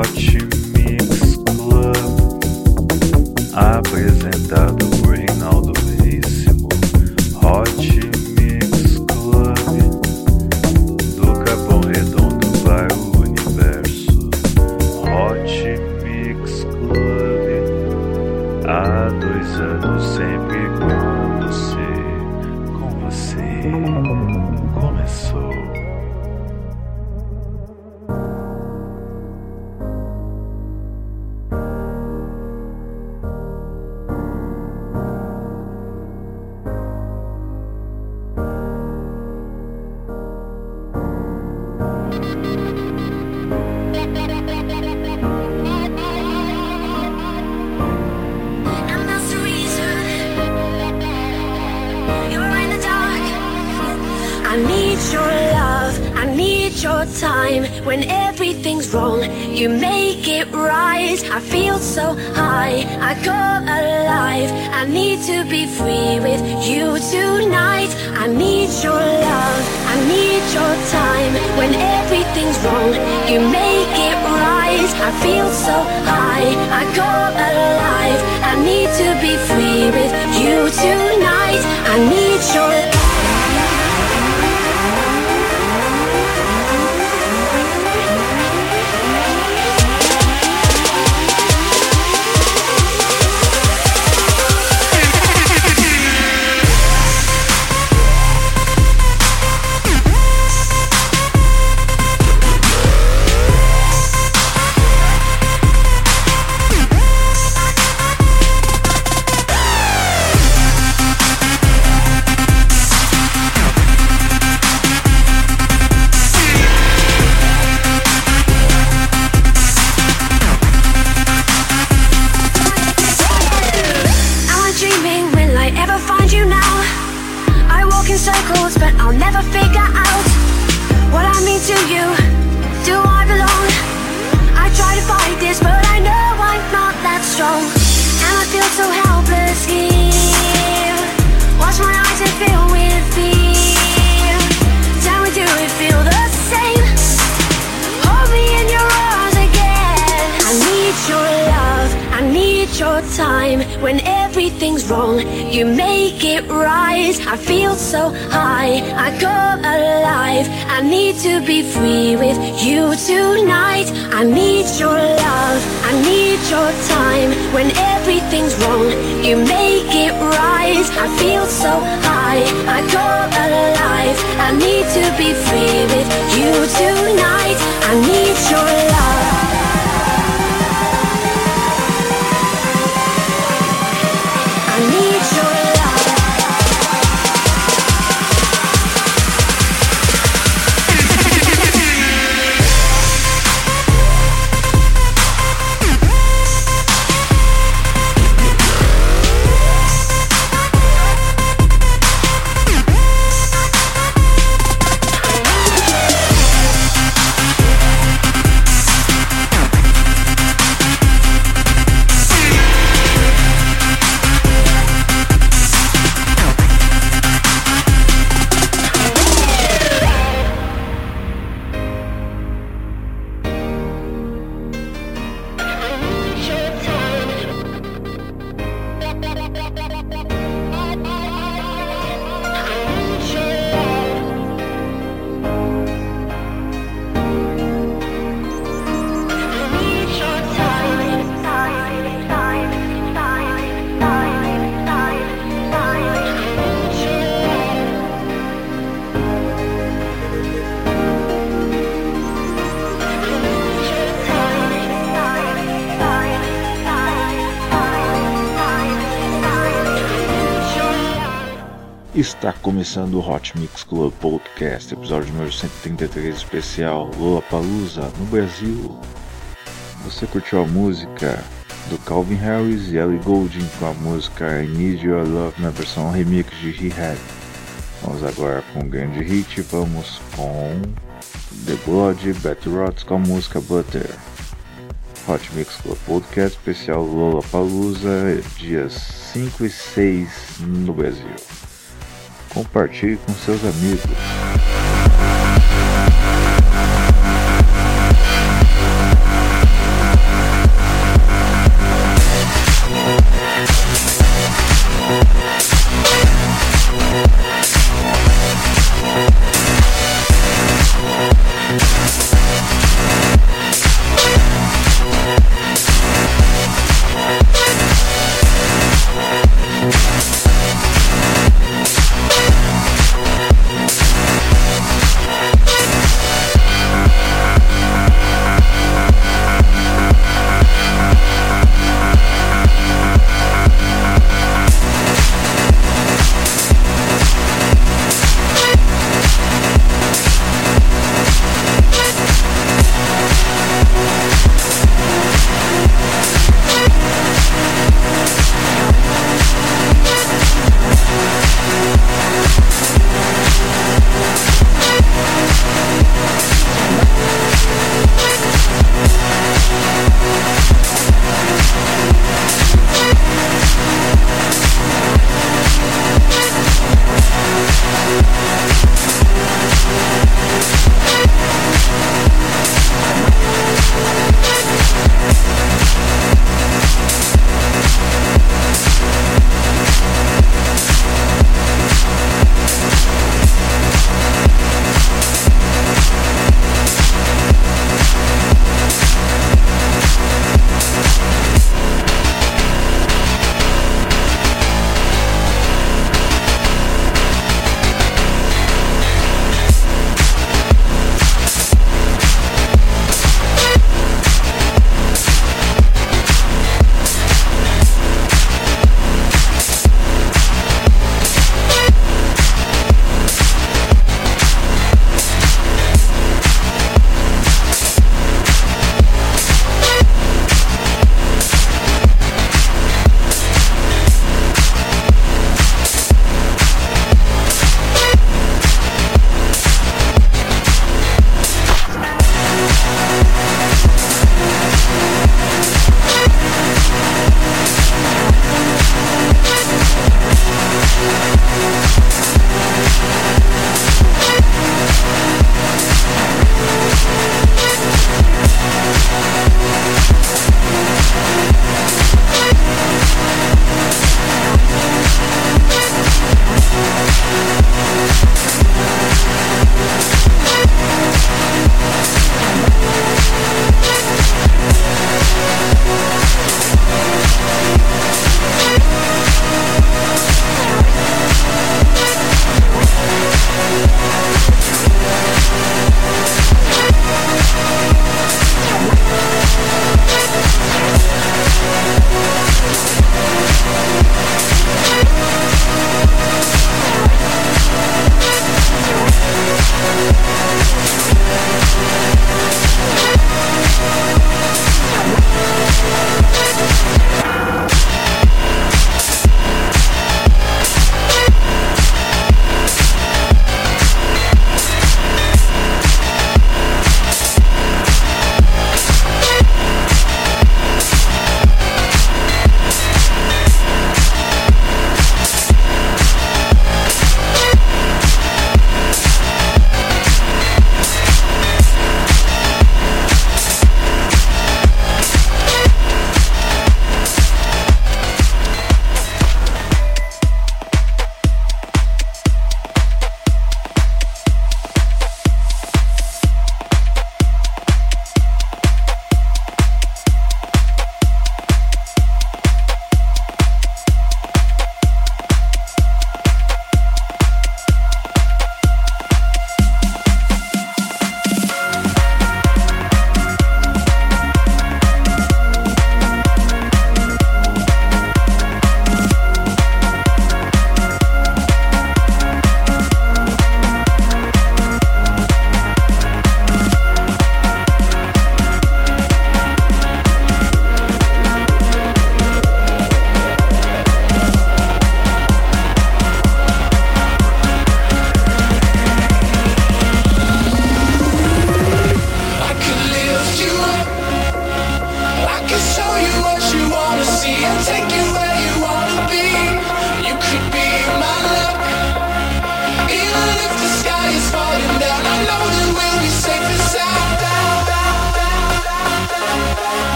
Está começando o Hot Mix Club Podcast, episódio número 133 especial Lollapalooza no Brasil. Você curtiu a música do Calvin Harris e Ellie Goulding com a música I Need Your Love na versão remix de He Had. Vamos agora com um grande hit, vamos com The Blood Betty Rods com a música Butter. Hot Mix Club Podcast especial Lollapalooza, dias 5 e 6 no Brasil. Compartilhe com seus amigos.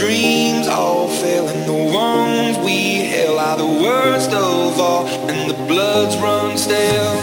dreams all fail, and the ones we hail are the worst of all, and the bloods run stale.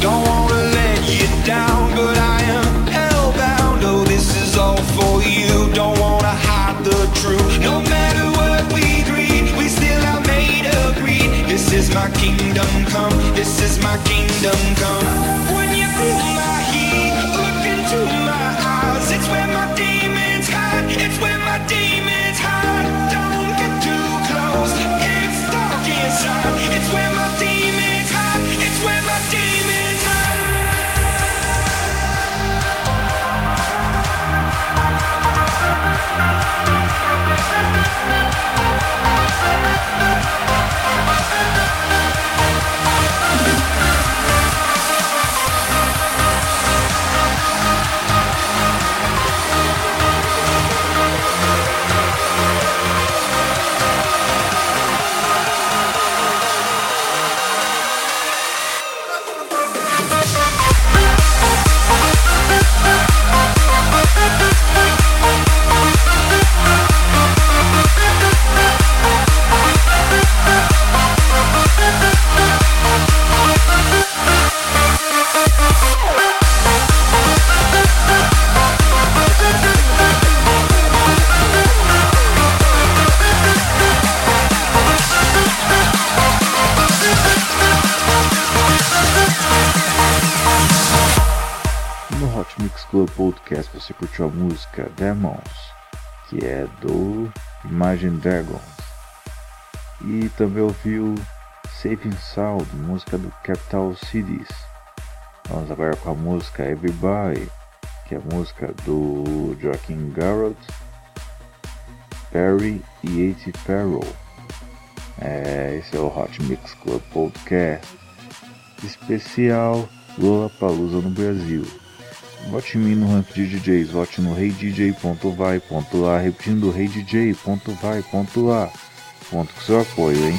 Don't wanna let you down, but I am hellbound. Oh, this is all for you. Don't wanna hide the truth. No matter what we we still are made of greed. This is my kingdom come. This is my kingdom podcast você curtiu a música Demons, que é do Imagine Dragons. E também ouviu Safe Sound, música do Capital Cities. Vamos agora com a música Everybody, que é a música do Joaquim Garrett, Perry e A.T. Farrell. É, esse é o Hot Mix Club Podcast especial Lula Palusa no Brasil. Vote em mim no rank de DJs, vote no reidj.vai.lá, repetindo reidj.vai.lá. Conto com seu apoio, hein?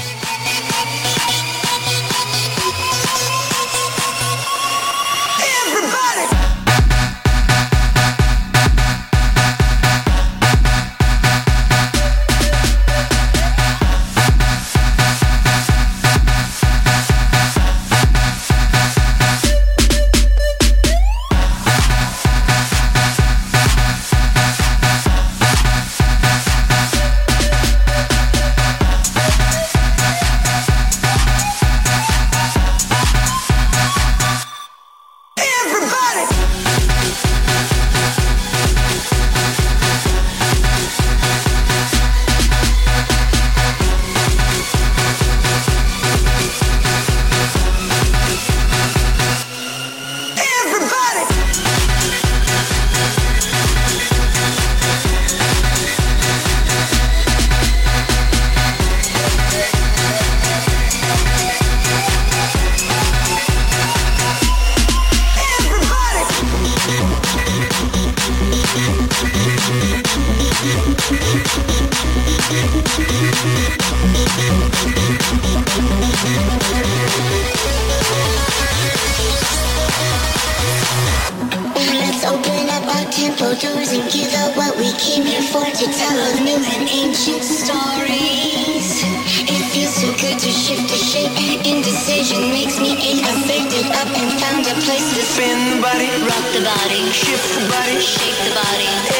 doors and give up what we came here for to tell of new and ancient stories. It feels so good to shift the shape. Indecision makes me ache. I faded up and found a place to spin the body, rock the body, shift the body, shake the body.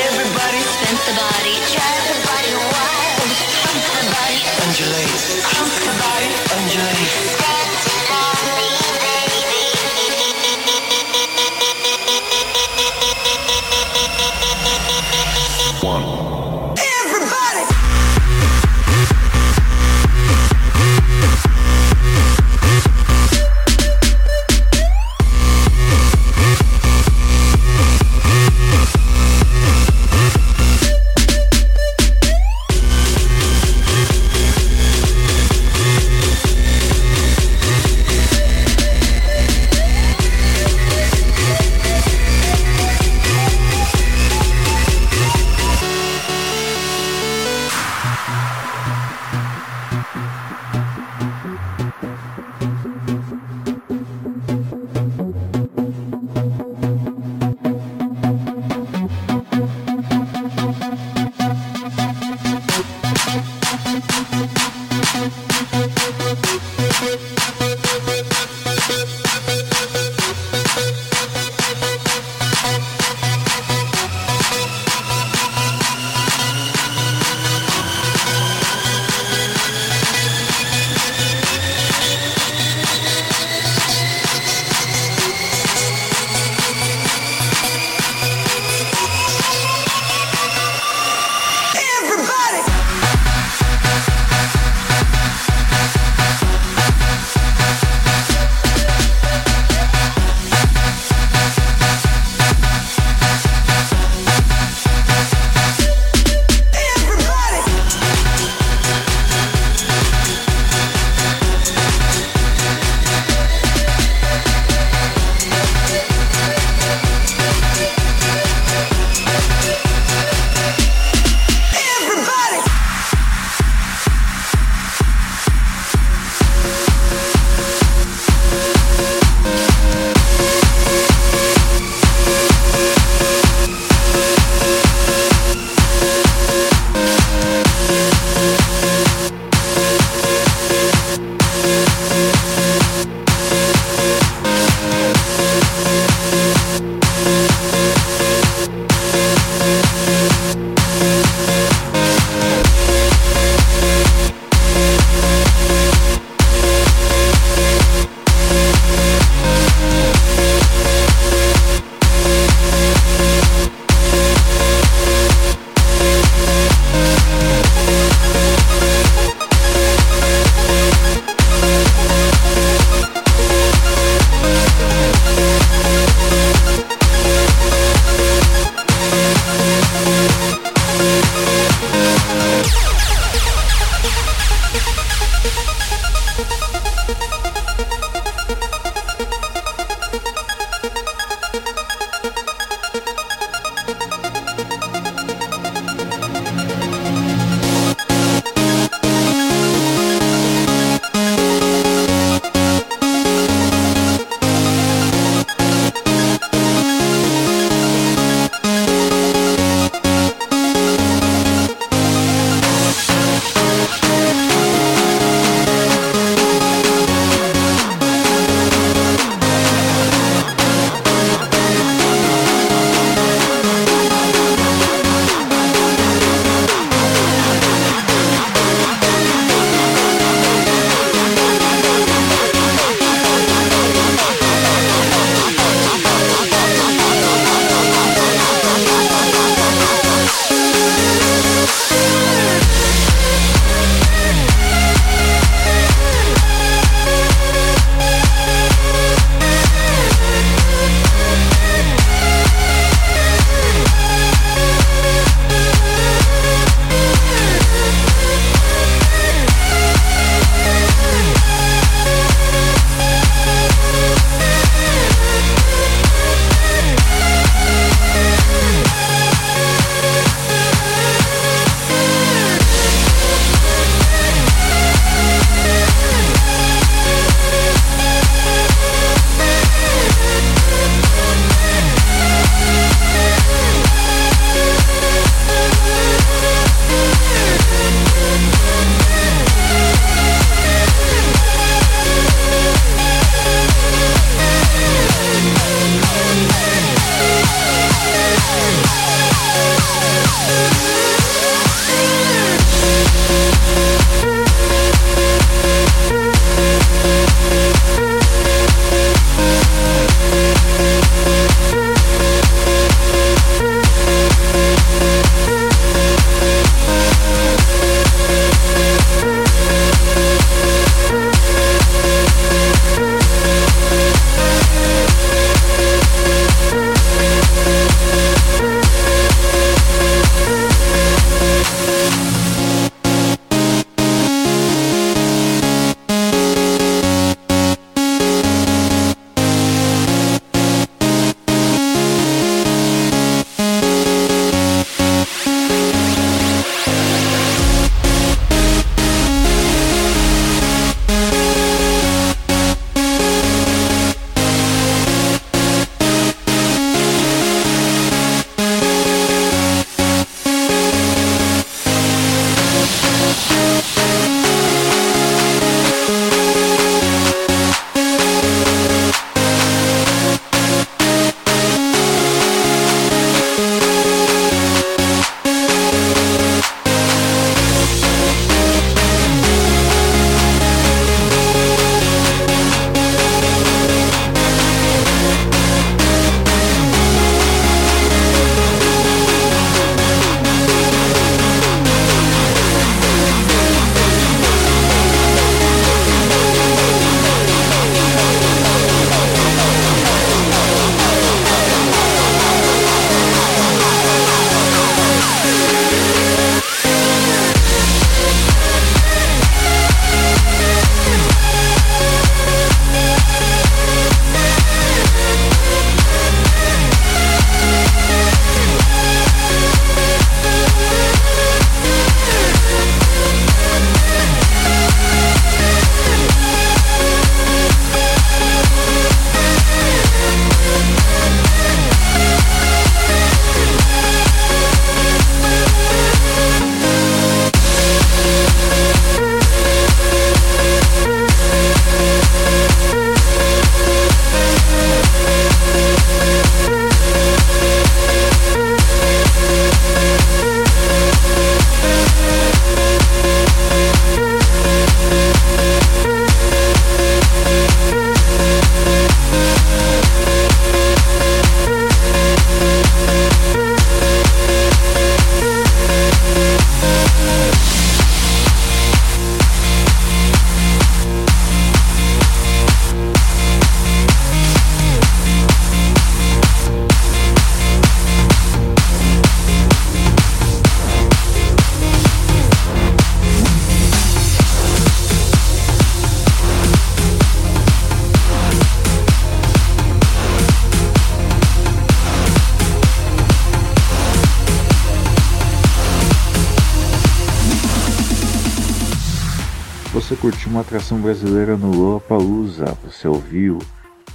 Atração brasileira no Lollapalooza, você ouviu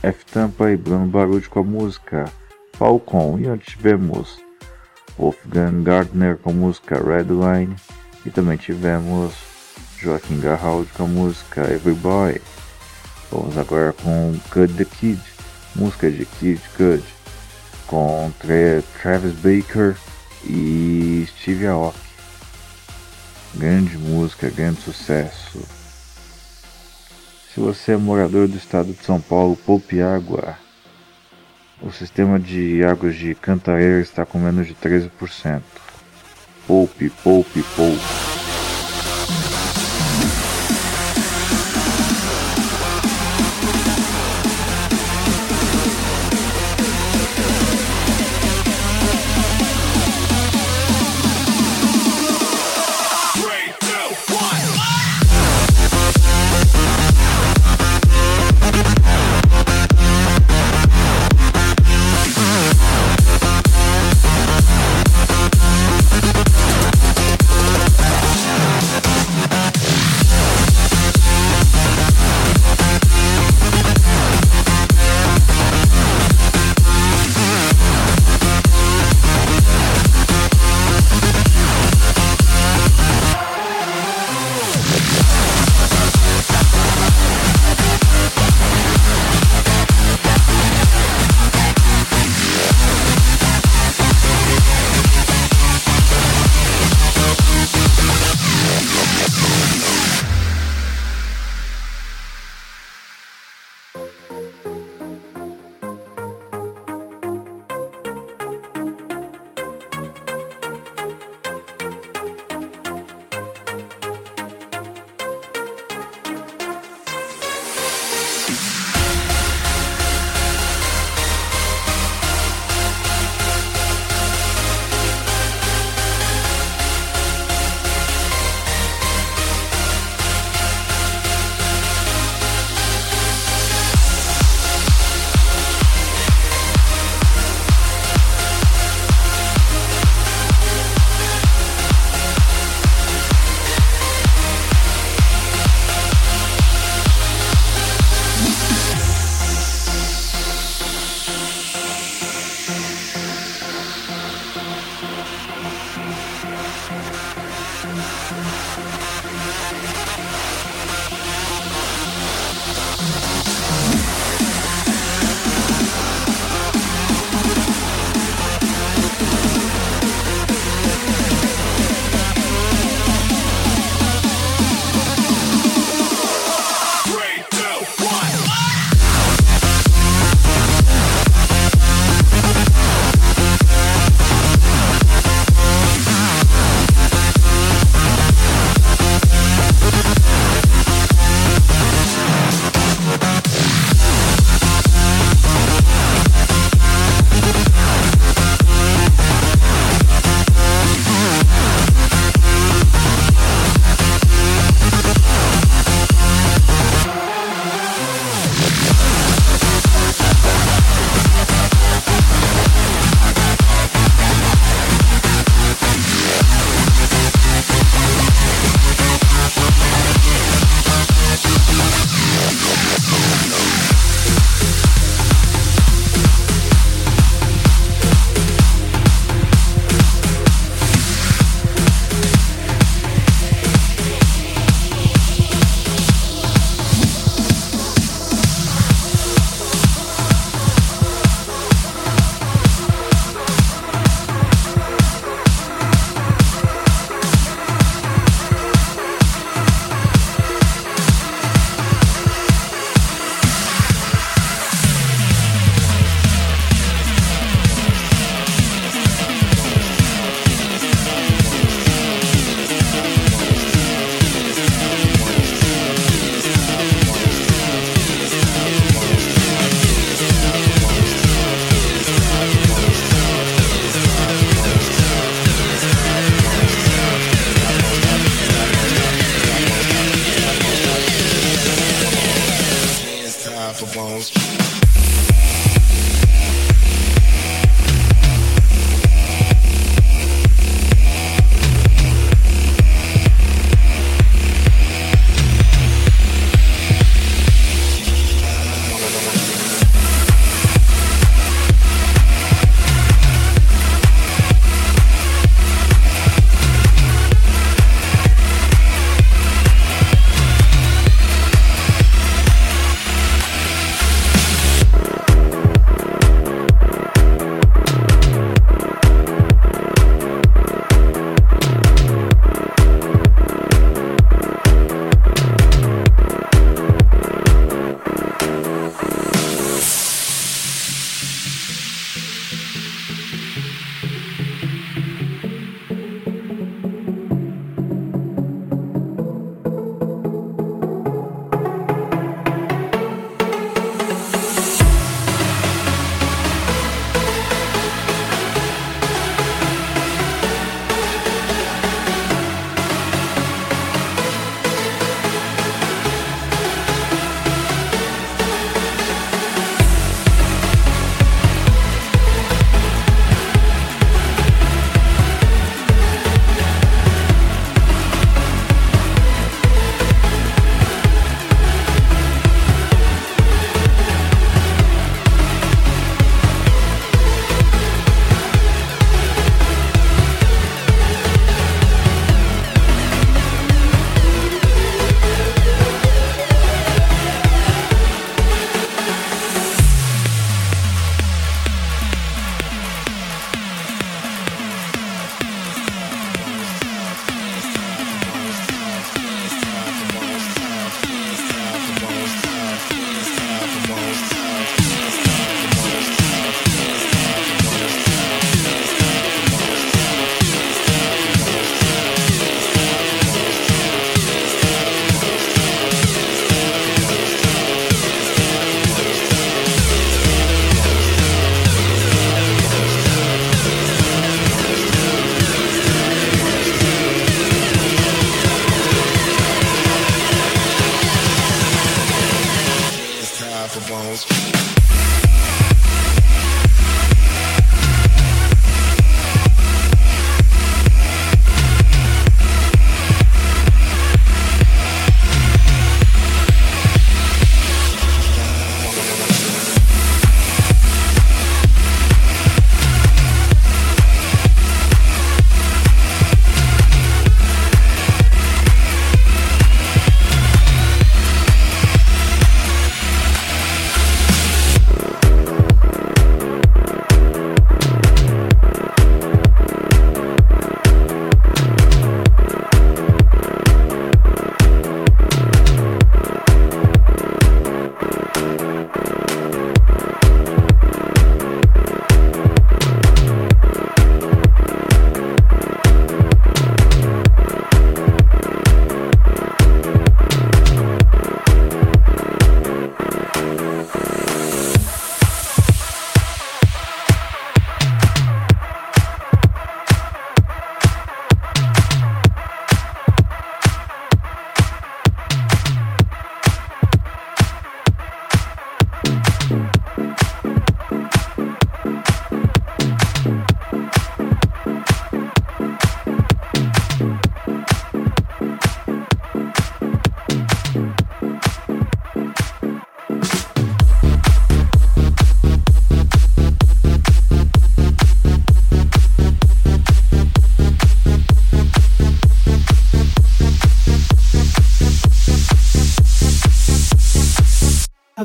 F-Tampa e Bruno Barulho com a música Falcon, e onde tivemos Wolfgang Gardner com a música Redline, e também tivemos Joaquim Garraldi com a música Every Boy. Vamos agora com Cut the Kid, música de Kid Cud, com Travis Baker e Steve Aoki. Grande música, grande sucesso. Se você é morador do estado de São Paulo, poupe água. O sistema de águas de Cantareira está com menos de 13%. Poupe, poupe, poupe.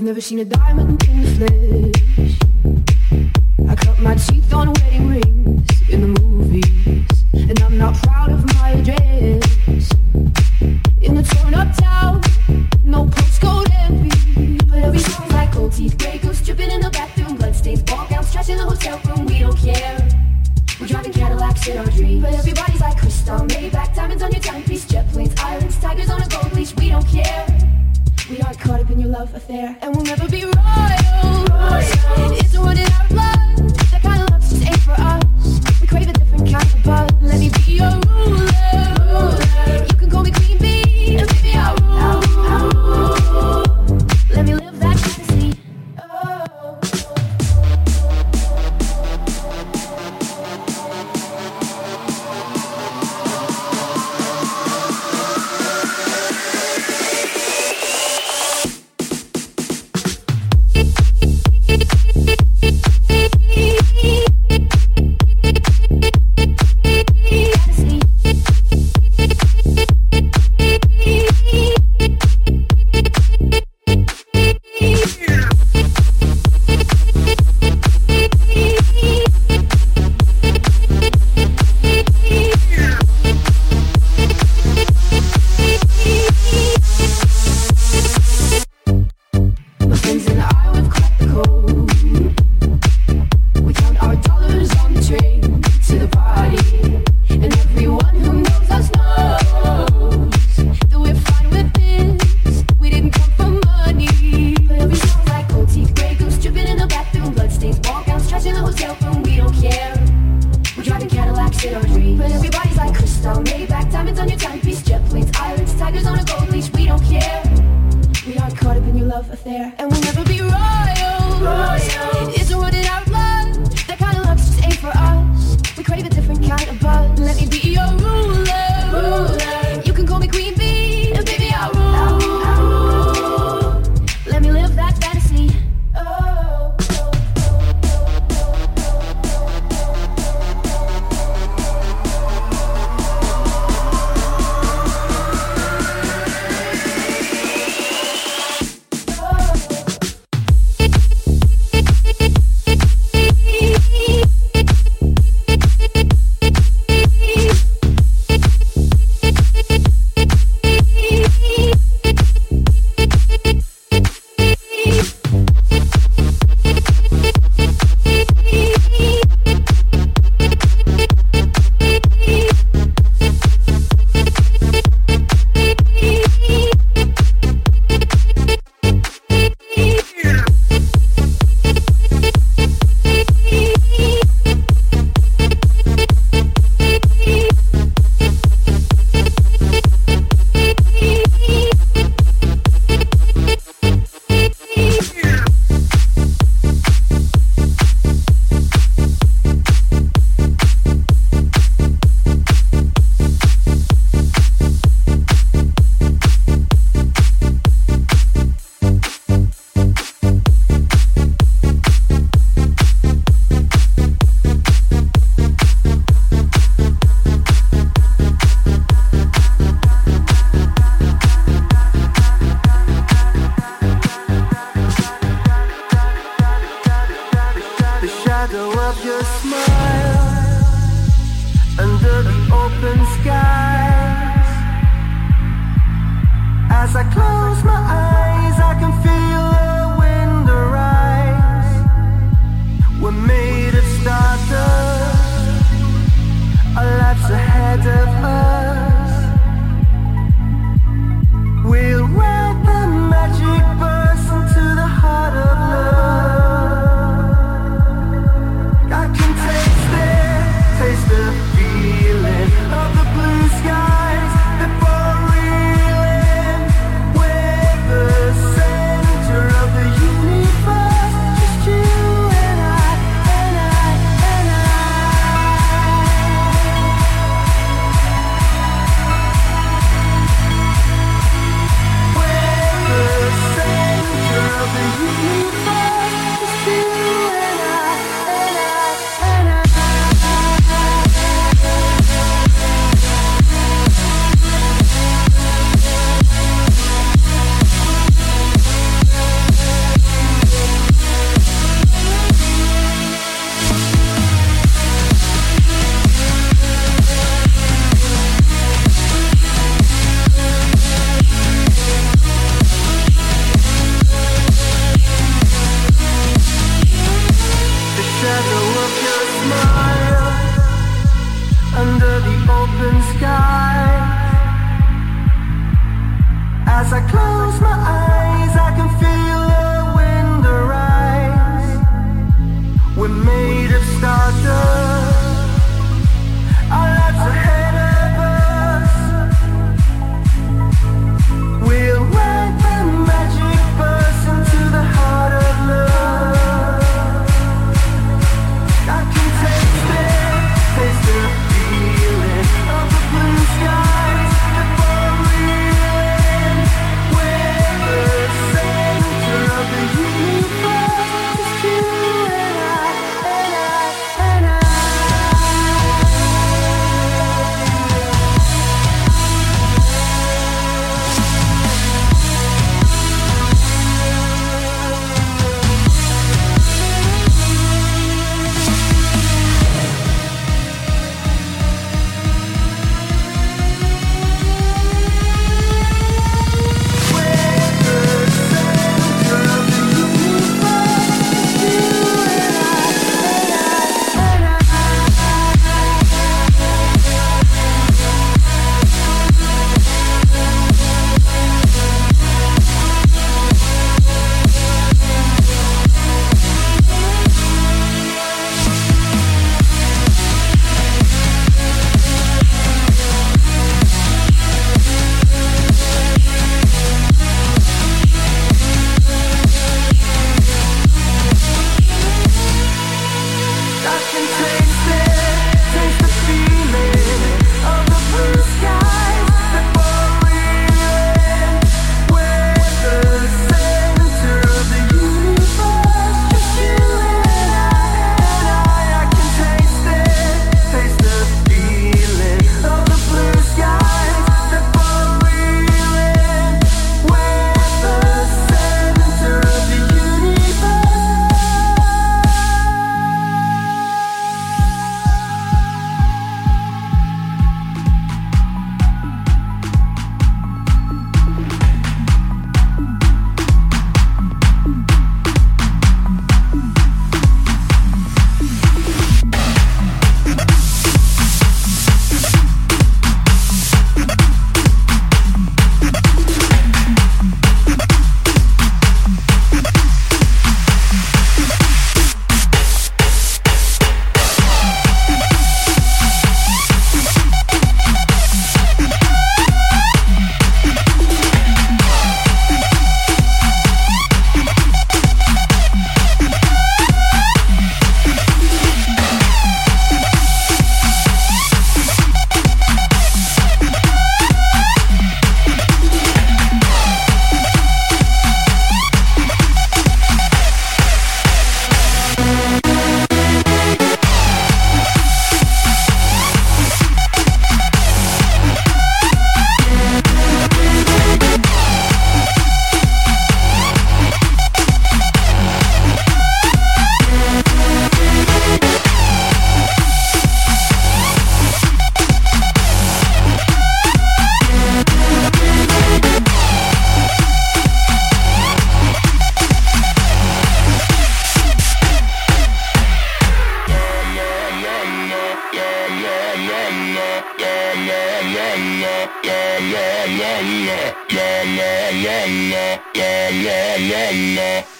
I've never seen a diamond in the flesh. I cut my teeth on wedding rings in the movies, and I'm not proud of my address. In the torn up town, no postcode envy, but every song's like gold teeth, gray goose dripping in the bathroom, bloodstains, ball gowns, trash in the hotel room. We don't care. We're driving Cadillacs in our dreams, but everybody's like crystal, Maybach, diamonds on your timepiece, jet planes, islands, tigers on a gold leash. We don't care. We are caught up in your love affair, and we'll never be royal. royal. It's running our blood.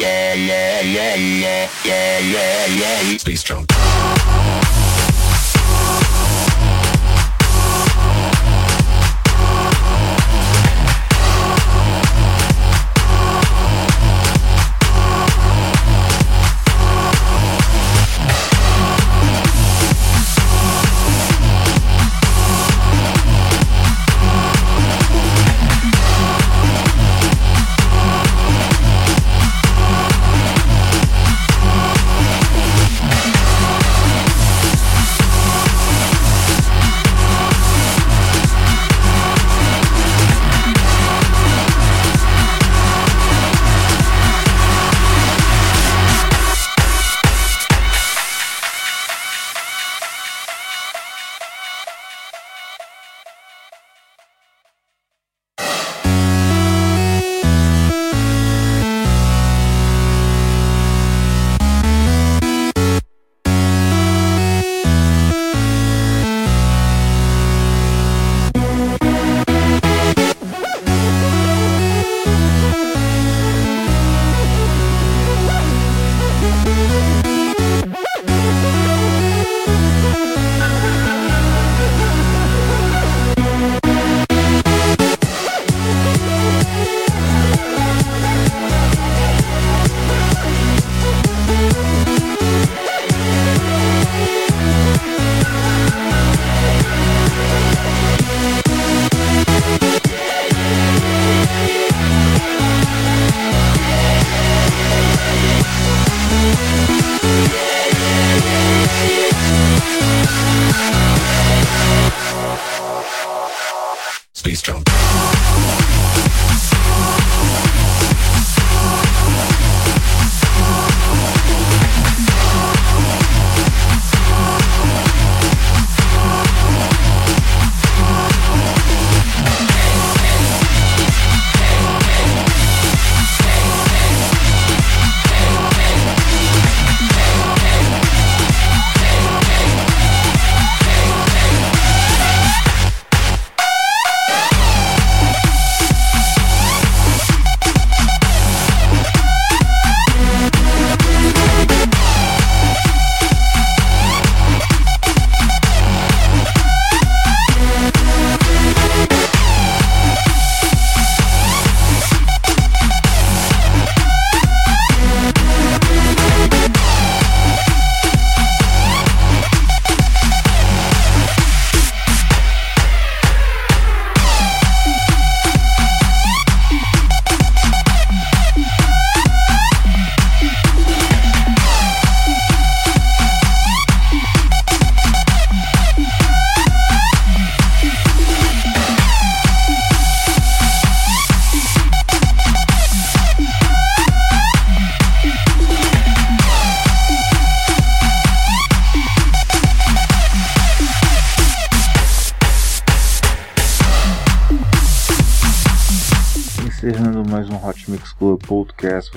yeah, yeah, yeah, yeah, yeah, yeah, yeah. Space jump.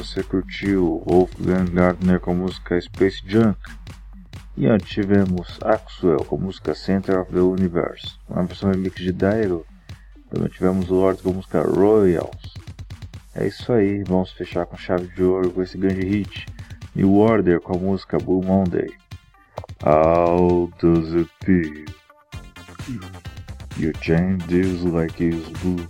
Você curtiu Wolfgang Gardner com a música Space Junk. E antes tivemos Axwell com a música Center of the Universe, uma versão remix de Dairo. Também tivemos Lord com a música Royals. É isso aí, vamos fechar com chave de ouro com esse grande hit. New Order com a música Blue Monday. How does it feel? You change this like it's blue.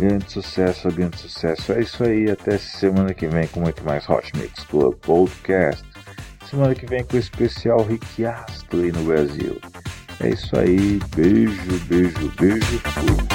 Grande sucesso, grande sucesso. É isso aí, até semana que vem com muito mais Hot Mix Club Podcast. Semana que vem com o especial Rick Astley no Brasil. É isso aí, beijo, beijo, beijo. Fui.